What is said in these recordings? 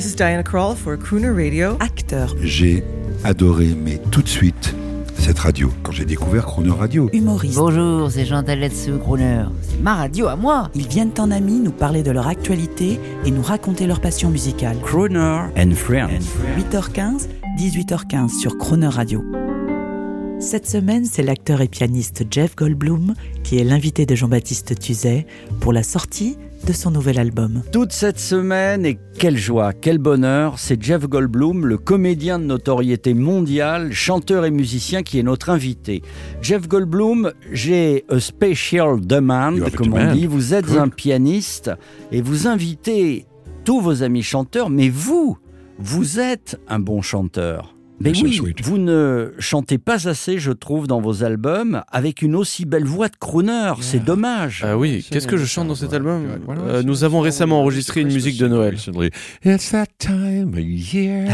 This is Diana Krall for Crooner Radio. Acteur, J'ai adoré, mais tout de suite, cette radio. Quand j'ai découvert Chrono Radio, humoriste. Bonjour, c'est Jean Taletsu, Crooner. C'est ma radio à moi. Ils viennent en amis nous parler de leur actualité et nous raconter leur passion musicale. Croner and Friends. 8h15, 18h15 sur Croner Radio. Cette semaine, c'est l'acteur et pianiste Jeff Goldblum qui est l'invité de Jean-Baptiste Tuzet pour la sortie de son nouvel album. Toute cette semaine, et quelle joie, quel bonheur, c'est Jeff Goldblum, le comédien de notoriété mondiale, chanteur et musicien qui est notre invité. Jeff Goldblum, j'ai a special demand, You have a comme on dit. Vous êtes un pianiste et vous invitez tous vos amis chanteurs, mais vous, vous êtes un bon chanteur. Mais oui, sweet. vous ne chantez pas assez, je trouve, dans vos albums, avec une aussi belle voix de crooner. C'est dommage. Ah oui, qu'est-ce que je chante dans cet album Euh, Nous avons récemment enregistré une musique de Noël. It's that time of year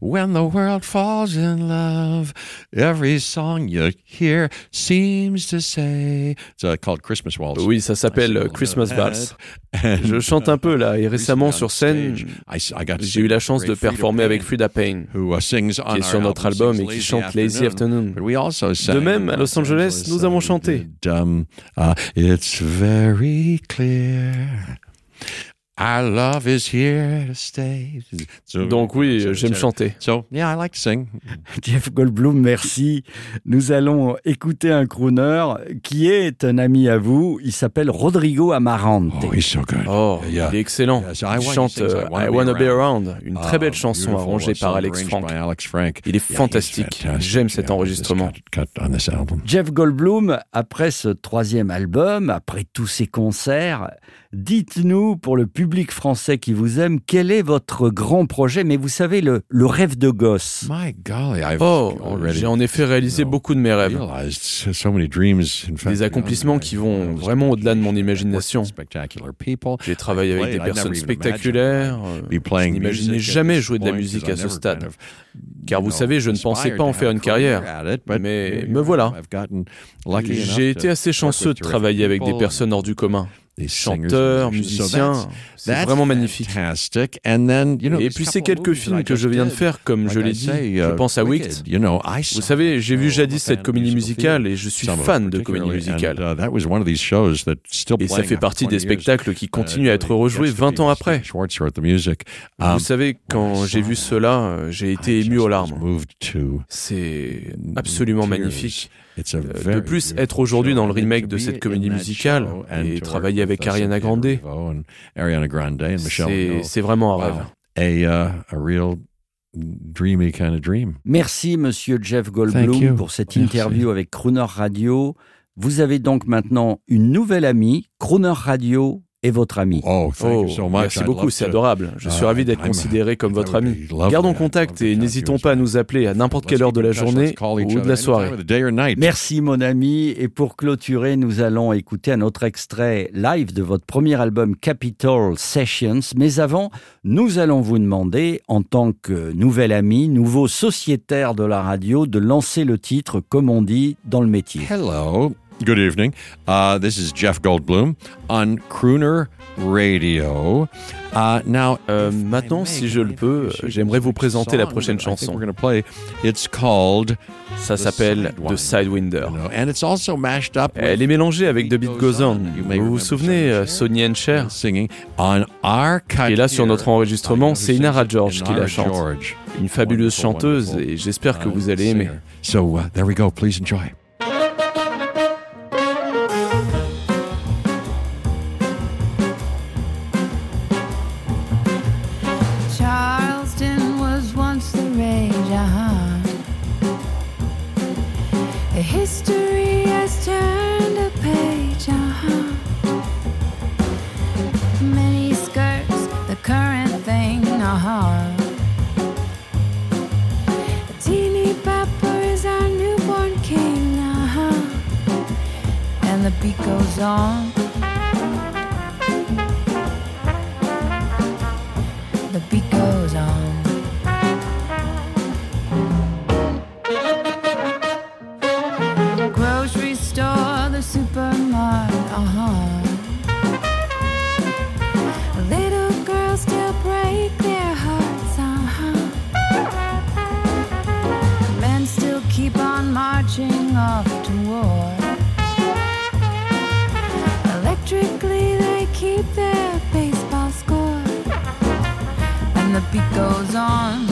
when the world falls in love. Every song you hear seems to say. It's uh, called Christmas Waltz. Oui, ça s'appelle euh, Christmas Vals. Je chante un peu là, et récemment sur scène, j'ai eu la chance de performer avec Frida Payne, who uh, qui est sur notre album, et qui chante Lazy Afternoon. De même, à Los Angeles, nous avons chanté. Um, uh, it's very clear. Our love is here to stay. So- Donc oui, j'aime chanter. So yeah, I like to sing. Jeff Goldblum, merci. Nous allons écouter un crooner qui est un ami à vous. Il s'appelle Rodrigo Amarante. Oh, he's so good. Oh, Yeah. il est excellent. Yeah, so I Il chante he sings euh, I Wanna I Be Around. Une très belle Ah, chanson beautiful, arrangée a par song Alex arranged Frank. by Alex Frank. Il est fantastique. fantastic. J'aime cet Yeah, enregistrement. this cut- cut on this album. Jeff Goldblum, après ce troisième album, après tous ces concerts, dites-nous, pour le public français qui vous aime, quel est votre grand projet? Mais vous savez, le, le rêve de gosse. My golly, I've Oh, already j'ai en effet réalisé beaucoup de mes rêves. realized so so many dreams. In fact, Des accomplissements qui vont vraiment au-delà de mon imagination. J'ai travaillé avec des personnes spectaculaires. euh, Je n'imaginais jamais jouer de la musique à ce stade. Car vous savez, je ne pensais pas en faire une carrière. Mais me voilà. J'ai été assez chanceux de travailler avec des personnes hors du commun. Singers, Chanteurs. So musiciens. C'est vraiment magnifique. fantastic. And then, you know, Et puis ces quelques films que je viens de faire, comme je l'ai dit, say, je uh, pense à Wicked, you know, Vous savez, j'ai vu jadis cette comédie musical musicale et je suis fan de comédie musicale. and, uh, that was one of these shows that still Et ça fait partie 20 des spectacles qui Uh, continuent à être rejoués gets to 20 ans après. Music. Um, Vous savez, quand j'ai vu cela, euh, j'ai été ému aux larmes. C'est absolument magnifique. De plus, être aujourd'hui dans le remake de cette comédie musicale et travailler avec Ariana Grande, c'est c'est vraiment un rêve. A, uh, a real dreamy kind of dream. Merci, monsieur Jeff Goldblum, pour cette Merci. interview avec Crooner Radio. Vous avez donc maintenant une nouvelle amie, Crooner Radio est votre ami. Oh, thank Oh, you so much. merci beaucoup, c'est adorable. Je suis Uh, ravi d'être I'm- considéré comme votre ami. Gardons contact et n'hésitons pas à nous appeler à n'importe quelle heure de la journée ou de la soirée. Merci mon ami. Et pour clôturer, nous allons écouter un autre extrait live de votre premier album Capital Sessions. Mais avant, nous allons vous demander, en tant que nouvel ami, nouveau sociétaire de la radio, de lancer le titre, comme on dit, dans le métier. Hello. Good evening. Uh, this is Jeff Goldblum on Crooner Radio. Uh, now, Euh, maintenant, si je le peux, should j'aimerais vous présenter la prochaine chanson. We're going to play. It's called Ça The s'appelle The Sidewinder. Sidewinder. you know, and it's also mashed up. Elle est mélangée avec The Beat Goes On. Vous vous souvenez, euh, Sonny and Cher? Et là, sur notre enregistrement, c'est Inara George qui la chante. Une fabuleuse chanteuse et j'espère que vous allez aimer. So uh, there we go. Please enjoy. beat goes on. The beat goes on. The grocery store, the supermarket. Uh-huh. Little girls still break their hearts. Uh-huh. Men still keep on marching off to war. Beat goes on.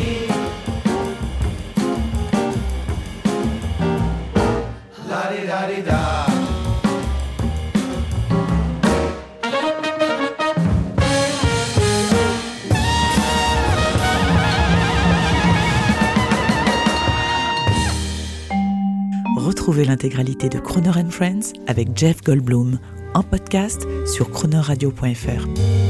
Retrouvez l'intégralité de Croner Friends avec Jeff Goldblum en podcast sur cronerradio.fr.